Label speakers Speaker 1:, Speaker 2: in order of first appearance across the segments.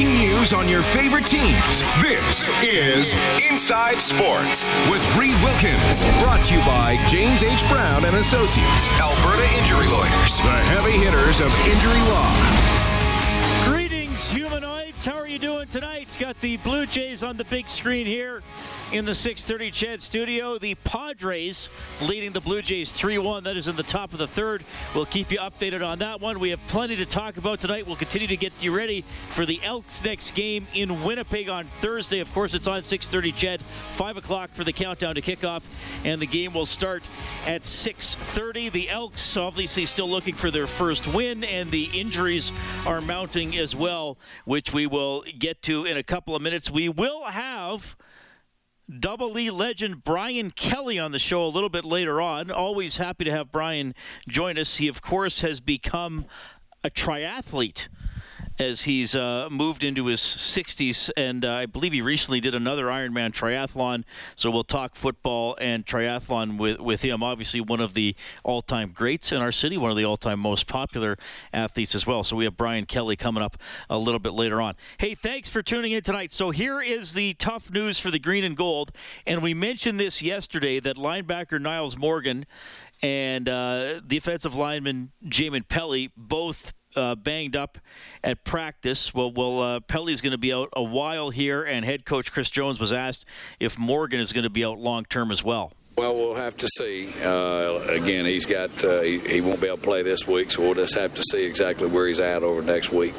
Speaker 1: Breaking news on your favorite teams. This is Inside Sports with Reed Wilkins. Brought to you by James H. Brown and Associates, Alberta Injury Lawyers, the heavy hitters of injury law.
Speaker 2: Greetings, humanoids. How are you doing tonight? Got the Blue Jays on the big screen here in the 6:30 Ched studio. The Padres leading the Blue Jays 3-1. That is in the top of the third. We'll keep you updated on that one. We have plenty to talk about tonight. We'll continue to get you ready for the Elks next game in Winnipeg on Thursday. Of course, it's on 6:30 Ched. Five o'clock for the countdown to kickoff, and the game will start at 6:30. The Elks obviously still looking for their first win, and the injuries are mounting as well, which we will get to in a couple of minutes. We will have Double E legend Brian Kelly on the show a little bit later on. Always happy to have Brian join us. He, of course, has become a triathlete as he's uh, moved into his 60s, and uh, I believe he recently did another Ironman triathlon. So we'll talk football and triathlon with, with him. Obviously, one of the all time greats in our city, one of the all time most popular athletes as well. So we have Brian Kelly coming up a little bit later on. Hey, thanks for tuning in tonight. So here is the tough news for the green and gold. And we mentioned this yesterday that linebacker Nyles Morgan and uh, defensive lineman Jamin Pelly both uh, banged up at practice. Well, well, uh, Pelly's going to be out a while here, and head coach Chris Jones was asked if Morgan is going to be out long term as well.
Speaker 3: Well, we'll have to see. Uh, again, he's got uh, he, he won't be able to play this week, so we'll just have to see exactly where he's at over next week.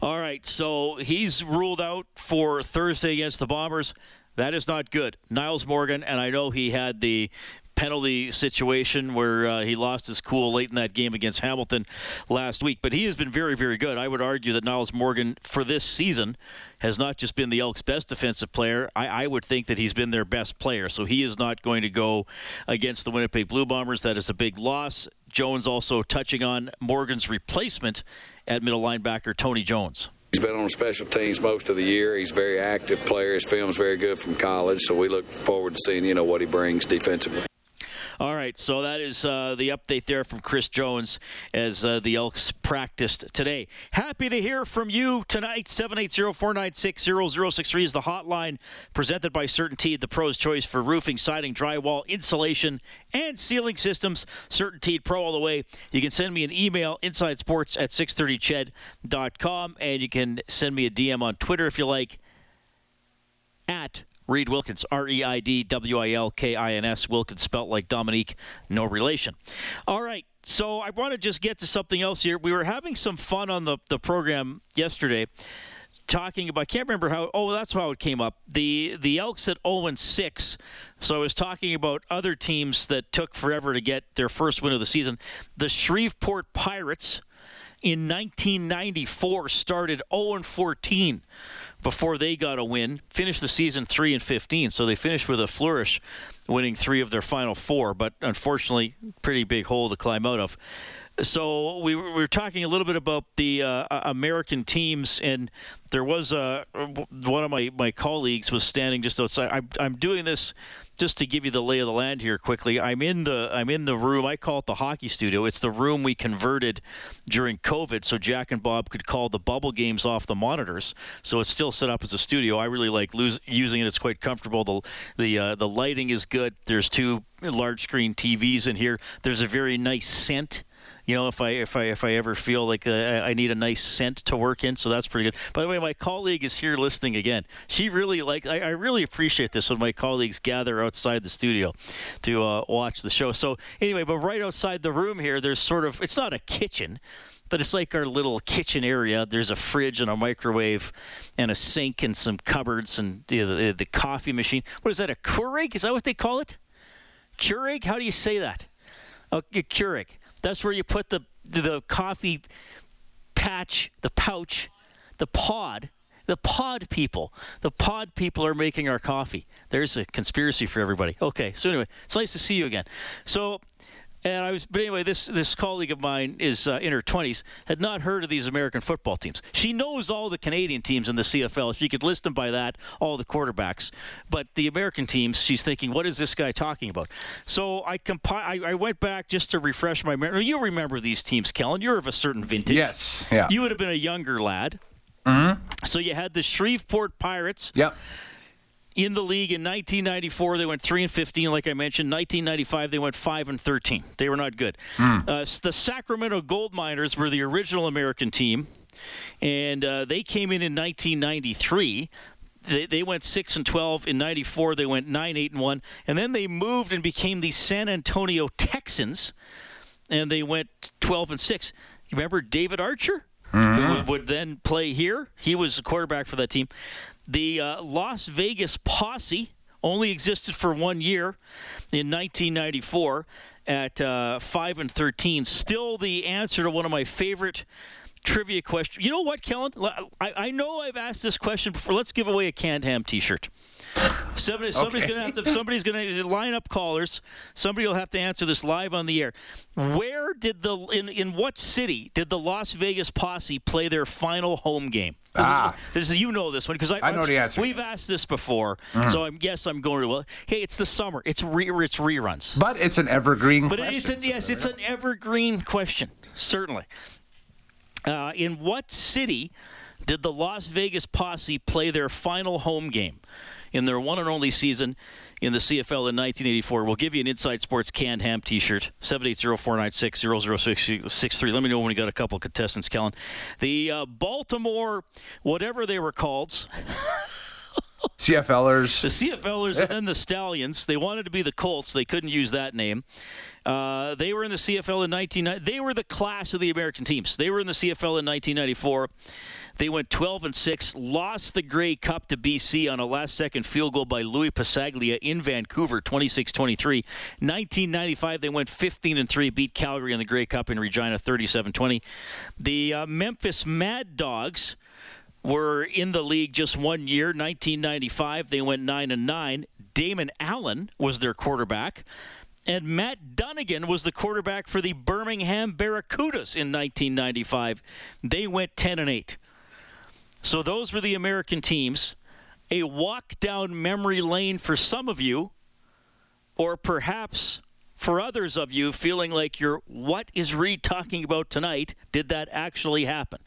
Speaker 2: All right, so he's ruled out for Thursday against the Bombers. That is not good. Nyles Morgan, and I know he had the penalty situation where uh, he lost his cool late in that game against Hamilton last week. But he has been very, very good. I would argue that Nyles Morgan for this season has not just been the Elks' best defensive player. I, I, would think that he's been their best player. So he is not going to go against the Winnipeg Blue Bombers. That is a big loss. Jones also touching on Morgan's replacement at middle linebacker Tony Jones.
Speaker 3: He's been on special teams most of the year. He's a very active player. His film's very good from college, so we look forward to seeing you know what he brings defensively.
Speaker 2: All right, so that is uh, the update there from Chris Jones as uh, the Elks practiced today. Happy to hear from you tonight. 780-496-0063 is the hotline presented by CertainTeed, the pro's choice for roofing, siding, drywall, insulation, and ceiling systems. CertainTeed Pro all the way. You can send me an email, insidesports at 630ched.com, and you can send me a DM on Twitter if you like, at Reed Wilkins, R E I D W I L K I N S. Wilkins spelt like Dominique, no relation. All right, so I want to just get to something else here. We were having some fun on the, the program yesterday talking about I can't remember how oh that's how it came up. The the Elks at 0 and 6. So I was talking about other teams that took forever to get their first win of the season. The Shreveport Pirates in 1994 started 0 and 14 before they got a win. Finished the season three and fifteen, so they finished with a flourish, winning three of their final four. But unfortunately, pretty big hole to climb out of. So we were talking a little bit about the uh, American teams, and there was a one of my, my colleagues was standing just outside. I'm, I'm doing this just to give you the lay of the land here quickly, I'm in the I'm in the room. I call it the hockey studio. It's the room we converted during COVID, so Jack and Bob could call the bubble games off the monitors. So it's still set up as a studio. I really like lose, using it. It's quite comfortable. The the uh, the lighting is good. There's two large screen TVs in here. There's a very nice scent you know, if I if I if I ever feel like uh, I need a nice scent to work in, so that's pretty good. By the way, my colleague is here listening again. She really like I, I really appreciate this when my colleagues gather outside the studio to uh, watch the show. So anyway, but right outside the room here, there's sort of it's not a kitchen but it's like our little kitchen area. There's a fridge and a microwave and a sink and some cupboards and the, the, coffee machine. What is that, a Keurig? Is that what they call it? Keurig? How do you say that? A Keurig. That's where you put the, the coffee patch, the pouch, the pod the pod people. The pod people are making our coffee. There's a conspiracy for everybody. Okay, so anyway, it's nice to see you again. So, and I was, but anyway, this this colleague of mine is uh, in her 20s, had not heard of these American football teams. She knows all the Canadian teams in the CFL. She could list them by that, all the quarterbacks. But the American teams, she's thinking, what is this guy talking about? So I compi- I, I went back just to refresh my memory. You remember these teams, Kellen? You're of a certain vintage.
Speaker 4: Yes. Yeah.
Speaker 2: You would have been a younger lad.
Speaker 4: Mm-hmm.
Speaker 2: So you had the Shreveport Pirates.
Speaker 4: Yep.
Speaker 2: In the league in 1994, they went three and 15, like I mentioned. 1995, they went five and 13. They were not good.
Speaker 4: Mm.
Speaker 2: Uh, the Sacramento Gold Miners were the original American team, and uh, they came in in 1993 they, they went 6 and 12 in 94 they went 9 8 and 1 and then they moved and became the San Antonio Texans and they went 12 and 6 you remember David Archer
Speaker 4: Mm-hmm.
Speaker 2: who would then play here. He was the quarterback for that team. The uh, Las Vegas Posse only existed for one year in 1994 at uh, 5 and 13. Still the answer to one of my favorite trivia questions. You know what, Kellen? I, I know I've asked this question before. Let's give away a canned ham T-shirt. Somebody, somebody's
Speaker 4: Okay.
Speaker 2: going to have to. Somebody's going to line up callers. Somebody will have to answer this live on the air. Where did the in in what city did the Las Vegas Posse play their final home game? This
Speaker 4: Ah.
Speaker 2: is, this is you know this one because I,
Speaker 4: I know the answer.
Speaker 2: We've asked this before,
Speaker 4: Mm-hmm.
Speaker 2: so I guess I'm going to. Well, hey, it's the summer. It's re, it's reruns.
Speaker 4: But it's an evergreen
Speaker 2: But
Speaker 4: question.
Speaker 2: it's a, yes, it's an evergreen question, certainly. Uh, in what city did the Las Vegas Posse play their final home game in their one and only season in the CFL in 1984? We'll give you an Inside Sports canned ham T-shirt. 780-496-0063. Let me know when we got a couple contestants, Kellen. The uh, Baltimore, whatever they were called,
Speaker 4: CFLers.
Speaker 2: the CFLers and then the Stallions. They wanted to be the Colts. They couldn't use that name. Uh, they were in the CFL in 1990. They were the class of the American teams. They were in the CFL in 1994. They went 12 and 6, lost the Grey Cup to BC on a last second field goal by Lui Passaglia in Vancouver 26-23. 1995 they went 15 and 3, beat Calgary in the Grey Cup in Regina 37-20. The uh, Memphis Mad Dogs were in the league just one year. 1995, they went nine and nine. Damon Allen was their quarterback, and Matt Dunnigan was the quarterback for the Birmingham Barracudas in 1995. They went 10 and eight. So those were the American teams. A walk down memory lane for some of you, or perhaps for others of you feeling like you're, what is Reed talking about tonight? Did that actually happen?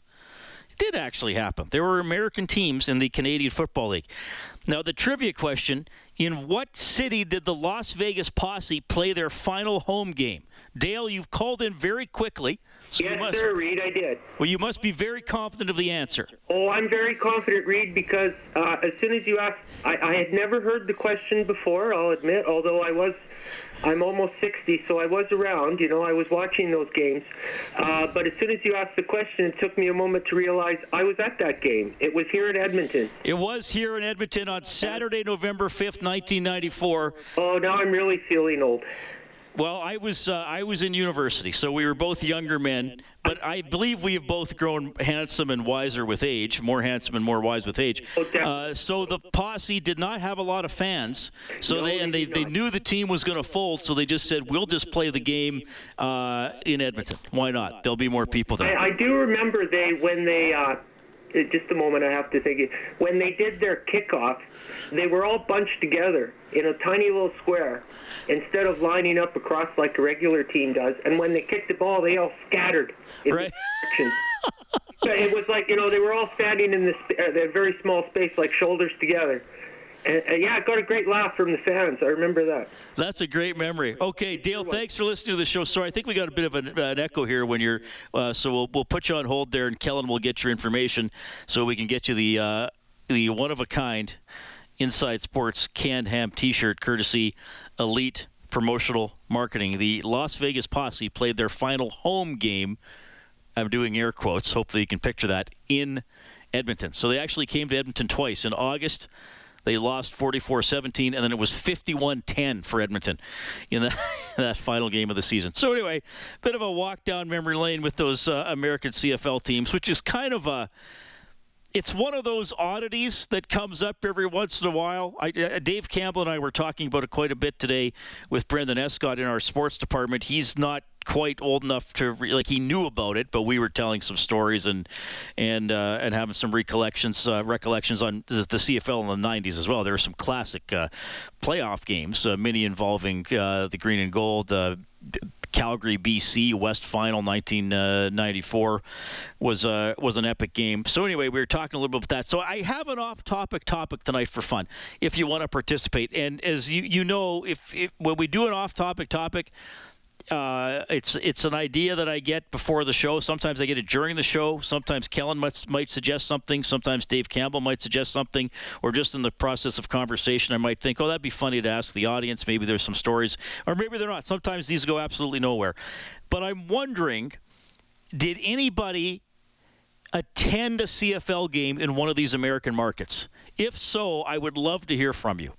Speaker 2: It did actually happen. There were American teams in the Canadian Football League. Now, the trivia question in what city did the Las Vegas Posse play their final home game? Dale, you've called in very quickly. So you
Speaker 5: Yes,
Speaker 2: must,
Speaker 5: sir, Reed, I did.
Speaker 2: Well, you must be very confident of the answer.
Speaker 5: Oh, I'm very confident, Reed, because uh, as soon as you asked, I, I had never heard the question before. I'll admit, although I was, I'm almost 60, so I was around. You know, I was watching those games. Uh, but as soon as you asked the question, it took me a moment to realize I was at that game. It was here in Edmonton.
Speaker 2: It was here in Edmonton on Saturday, November 5th, 1994.
Speaker 5: Oh, now I'm really feeling old.
Speaker 2: Well, I was uh, I was in university, so we were both younger men. But I believe we have both grown handsome and wiser with age, more handsome and more wise with age.
Speaker 5: Oh.
Speaker 2: Uh, so the posse did not have a lot of fans. So
Speaker 5: No,
Speaker 2: they and
Speaker 5: they
Speaker 2: they, they knew the team was going to fold, so they just said we'll just play the game uh, in Edmonton. Why not? There'll be more people there.
Speaker 5: I, I do remember they when they uh, just a moment I have to think it when they did their kickoff, they were all bunched together in a tiny little square instead of lining up across like a regular team does. And when they kicked the ball, they all scattered in
Speaker 2: Right.
Speaker 5: directions. So it was like you know they were all standing in this uh, very small space, like shoulders together. And, and yeah, I got a great laugh from the fans. I remember that.
Speaker 2: That's a great memory. Okay, Dale, thanks for listening to the show. Sorry, I think we got a bit of an, an echo here when you're, uh, so we'll, we'll put you on hold there, and Kellen will get your information so we can get you the uh, the one of a kind Inside Sports canned ham T-shirt, courtesy Elite Promotional Marketing. The Las Vegas Posse played their final home game I'm doing air quotes. Hopefully, you can picture that in Edmonton. So they actually came to Edmonton twice. In August, they lost 44-17, and then it was 51-10 for Edmonton in the, that final game of the season. So anyway, bit of a walk down memory lane with those uh, American CFL teams, which is kind of a it's one of those oddities that comes up every once in a while. I, uh, Dave Campbell and I were talking about it quite a bit today with Brendan Escott in our sports department. He's not quite old enough to re- like he knew about it, but we were telling some stories and and uh, and having some recollections uh, recollections on the CFL in the '90s as well. There were some classic uh, playoff games, uh, many involving uh, the green and gold. Uh, Calgary, BC, West Final, 1994 was uh, was an epic game. So anyway, we were talking a little bit about that. So I have an off-topic topic tonight for fun, if you want to participate. And as you you know, if, if when we do an off-topic topic. Uh, it's it's an idea that I get before the show. Sometimes I get it during the show. Sometimes Kellen might, might suggest something. Sometimes Dave Campbell might suggest something, or just in the process of conversation, I might think, "Oh, that'd be funny to ask the audience." Maybe there's some stories, or maybe they're not. Sometimes these go absolutely nowhere. But I'm wondering, did anybody attend a CFL game in one of these American markets? If so, I would love to hear from you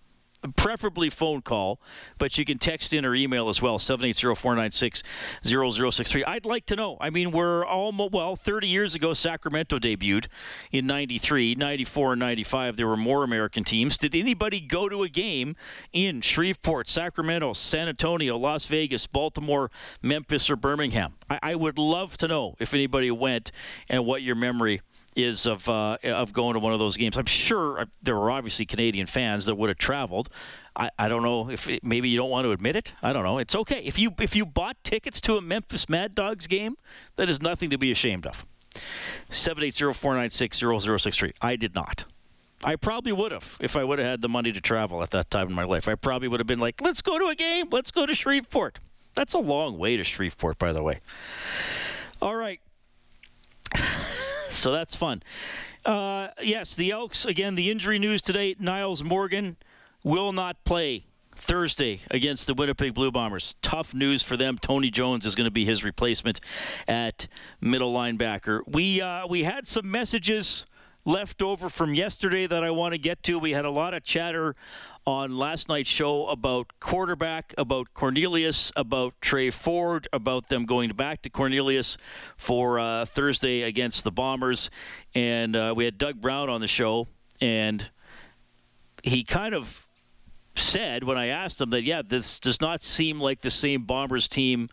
Speaker 2: preferably phone call, but you can text in or email as well, 780-496-0063. I'd like to know. I mean, we're almost, well, 30 years ago, Sacramento debuted in 93, 94, and 95. There were more American teams. Did anybody go to a game in Shreveport, Sacramento, San Antonio, Las Vegas, Baltimore, Memphis, or Birmingham? I, I would love to know if anybody went and what your memory is of uh, of going to one of those games. I'm sure uh, there were obviously Canadian fans that would have traveled. I, I don't know if it, maybe you don't want to admit it. I don't know. It's okay if you if you bought tickets to a Memphis Mad Dogs game. That is nothing to be ashamed of. 780-496-0063. I did not. I probably would have if I would have had the money to travel at that time in my life. I probably would have been like, let's go to a game. Let's go to Shreveport. That's a long way to Shreveport, by the way. All right. So that's fun. Uh, yes, the Elks, again, the injury news today Nyles Morgan will not play Thursday against the Winnipeg Blue Bombers. Tough news for them. Tony Jones is going to be his replacement at middle linebacker. We uh, we had some messages left over from yesterday that I want to get to. We had a lot of chatter on last night's show about quarterback, about Cornelius, about Tre Ford, about them going back to Cornelius for uh, Thursday against the Bombers. And uh, we had Doug Brown on the show, and he kind of said when I asked him that, yeah, this does not seem like the same Bombers team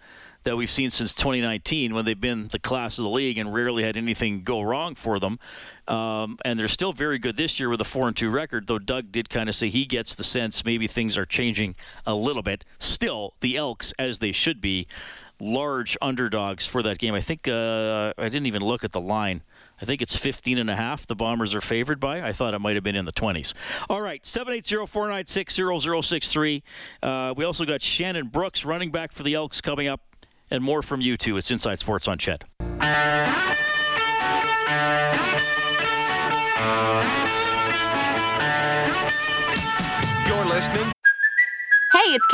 Speaker 2: that we've seen since 2019 when they've been the class of the league and rarely had anything go wrong for them. Um, and they're still very good this year with a four and two record. Though Doug did kind of say he gets the sense maybe things are changing a little bit. Still, the Elks, as they should be, large underdogs for that game. I think uh, I didn't even look at the line. I think it's 15 and a half the Bombers are favored by. I thought it might have been in the 20s. All right, 780-496-0063. Uh, we also got Shannon Brooks, running back for the Elks, coming up, and more from you too. It's Inside Sports on Ched.
Speaker 1: You're listening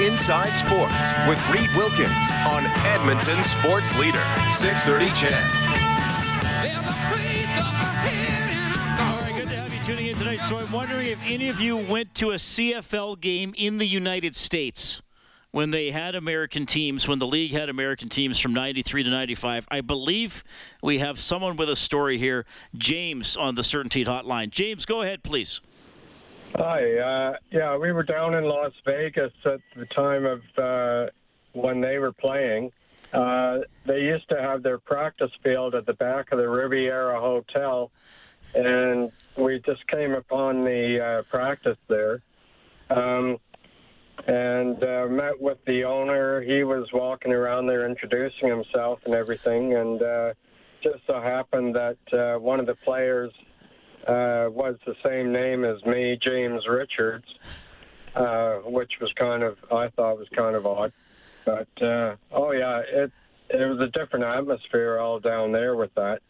Speaker 1: Inside Sports with Reed Wilkins on Edmonton Sports Leader, 630 Ched.
Speaker 2: All right, good to have you tuning in tonight. So I'm wondering if any of you went to a CFL game in the United States when they had American teams, when the league had American teams from 93 to 95. I believe we have someone with a story here. James on the CertainTeed Hotline. James, go ahead, please.
Speaker 6: Hi. Uh, yeah, we were down in Las Vegas at the time of uh, when they were playing. Uh, they used to have their practice field at the back of the Riviera Hotel, and we just came upon the uh, practice there. Um, and uh, met with the owner. He was walking around there introducing himself and everything. And uh, just so happened that uh, one of the players uh, was the same name as me, James Richards, uh, which was kind of I thought was kind of odd. But uh, oh yeah, it it was a different atmosphere all down there with that.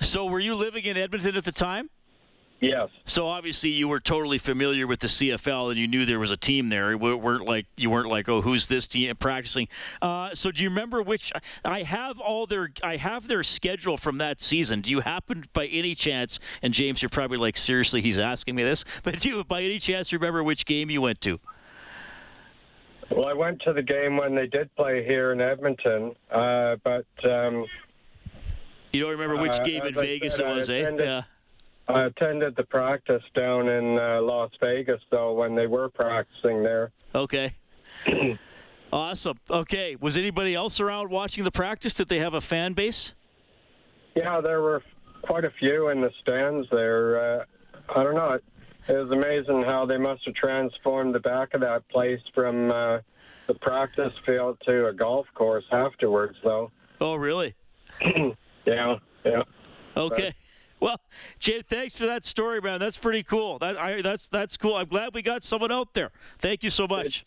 Speaker 2: So, were you living in Edmonton at the time?
Speaker 6: Yes.
Speaker 2: So obviously you were totally familiar with the CFL and you knew there was a team there. You weren't like you weren't like oh who's this team practicing. Uh, so do you remember which? I have all their I have their schedule from that season. Do you happen by any chance? And James, you're probably like seriously he's asking me this, but do you by any chance remember which game you went to?
Speaker 6: Well, I went to the game when they did play here in Edmonton, uh, but um,
Speaker 2: you don't remember which
Speaker 6: uh,
Speaker 2: game in
Speaker 6: I
Speaker 2: Vegas
Speaker 6: said,
Speaker 2: it was, eh? Yeah.
Speaker 6: I attended the practice down in uh, Las Vegas, though, when they were practicing there.
Speaker 2: Okay. awesome. Okay. Was anybody else around watching the practice? Did they have a fan base?
Speaker 6: Yeah, there were quite a few in the stands there. Uh, I don't know. It, it was amazing how they must have transformed the back of that place from uh, the practice field to a golf course afterwards, though.
Speaker 2: Oh, really?
Speaker 6: yeah, yeah.
Speaker 2: Okay. Well, Jay, thanks for that story, man. That's pretty cool. That I, that's that's cool. I'm glad we got someone out there. Thank you so much.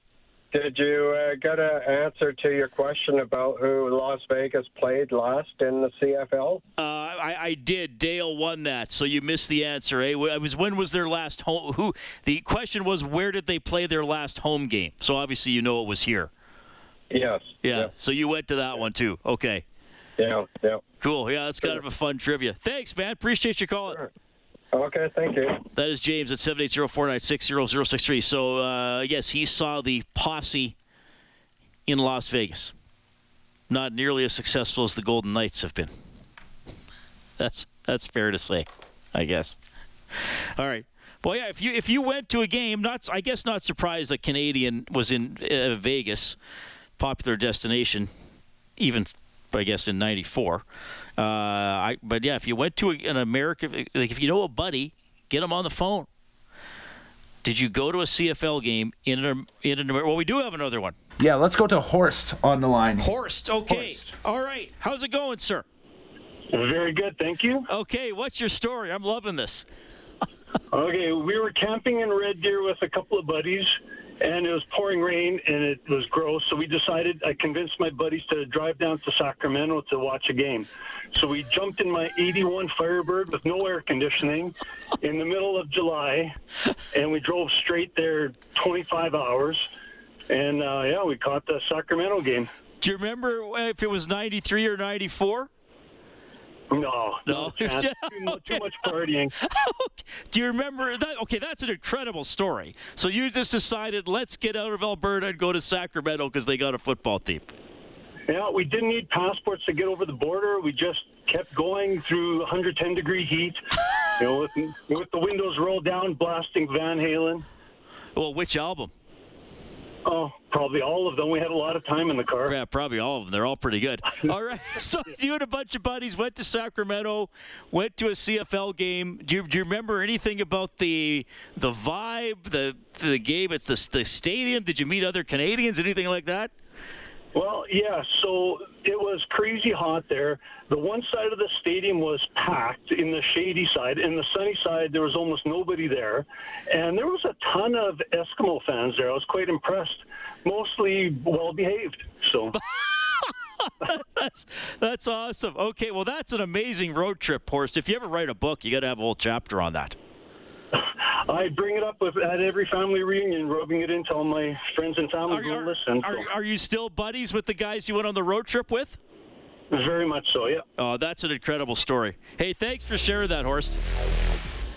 Speaker 6: Did you uh, get an answer to your question about who Las Vegas played last in the CFL?
Speaker 2: Uh, I, I did. Dale won that, so you missed the answer. Eh? It was when was their last home? Who? The question was where did they play their last home game? So obviously you know it was here.
Speaker 6: Yes.
Speaker 2: Yeah. So you went to that one too. Okay.
Speaker 6: Yeah. Yeah.
Speaker 2: Cool. Yeah, that's kind of a fun trivia. Thanks, man. Appreciate you calling.
Speaker 6: Okay, thank you.
Speaker 2: That is James at 780-496-0063. So, uh, yes, he saw the posse in Las Vegas. Not nearly as successful as the Golden Knights have been. That's that's fair to say, I guess. All right. Well, yeah. If you if you went to a game, not I guess not surprised that Canadian was in uh, Vegas, popular destination, even I guess in '94. Uh, I but yeah, if you went to a, an American, like if you know a buddy, get him on the phone. Did you go to a CFL game in an in an well? We do have another one.
Speaker 4: Yeah, let's go to Horst on the line.
Speaker 2: Horst. Okay. All right. How's it going, sir?
Speaker 7: Very good, thank you.
Speaker 2: Okay. What's your story? I'm loving this.
Speaker 7: Okay, we were camping in Red Deer with a couple of buddies, and it was pouring rain and it was gross. So we decided, I convinced my buddies to drive down to Sacramento to watch a game. So we jumped in my 81 Firebird with no air conditioning in the middle of July, and we drove straight there 25 hours. And uh, yeah, we caught the Sacramento game.
Speaker 2: Do you remember if it was 93 or 94?
Speaker 7: No,
Speaker 2: No.
Speaker 7: chance. too, too much partying.
Speaker 2: Do you remember that? Okay, that's an incredible story. So you just decided, let's get out of Alberta and go to Sacramento because they got a football team.
Speaker 7: Yeah, we didn't need passports to get over the border. We just kept going through 110 degree heat, you know, with, with the windows rolled down, blasting Van Halen.
Speaker 2: Well, which album?
Speaker 7: Oh, probably all of them. We had a lot of time in the car.
Speaker 2: Yeah, probably all of them. They're all pretty good. All right. So you and a bunch of buddies went to Sacramento, went to a CFL game. Do you, do you remember anything about the the vibe, the the game? It's the the stadium. Did you meet other Canadians? Anything like that?
Speaker 7: Well, yeah, so it was crazy hot there. The one side of the stadium was packed in the shady side. In the sunny side, there was almost nobody there. And there was a ton of Eskimo fans there. I was quite impressed. Mostly well behaved. So.
Speaker 2: that's that's awesome. Okay, well that's an amazing road trip, Horst. If you ever write a book, you got to have a whole chapter on that.
Speaker 7: I bring it up with, at every family reunion, rubbing it into all my friends and family who listen.
Speaker 2: Are, are you still buddies with the guys you went on the road trip with?
Speaker 7: Very much so, yeah.
Speaker 2: Oh, that's an incredible story. Hey, thanks for sharing that, Horst.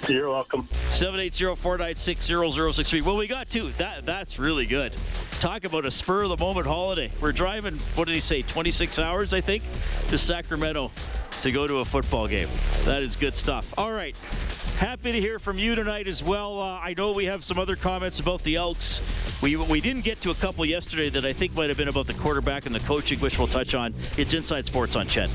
Speaker 7: You're welcome.
Speaker 2: 780-496-0063. Well, we got two. That that's really good. Talk about a spur of the moment holiday. We're driving. What did he say? 26 hours, I think, to Sacramento to go to a football game. That is good stuff. All right. Happy to hear from you tonight as well. Uh, I know we have some other comments about the Elks. We, we didn't get to a couple yesterday that I think might have been about the quarterback and the coaching, which we'll touch on. It's Inside Sports on Ched.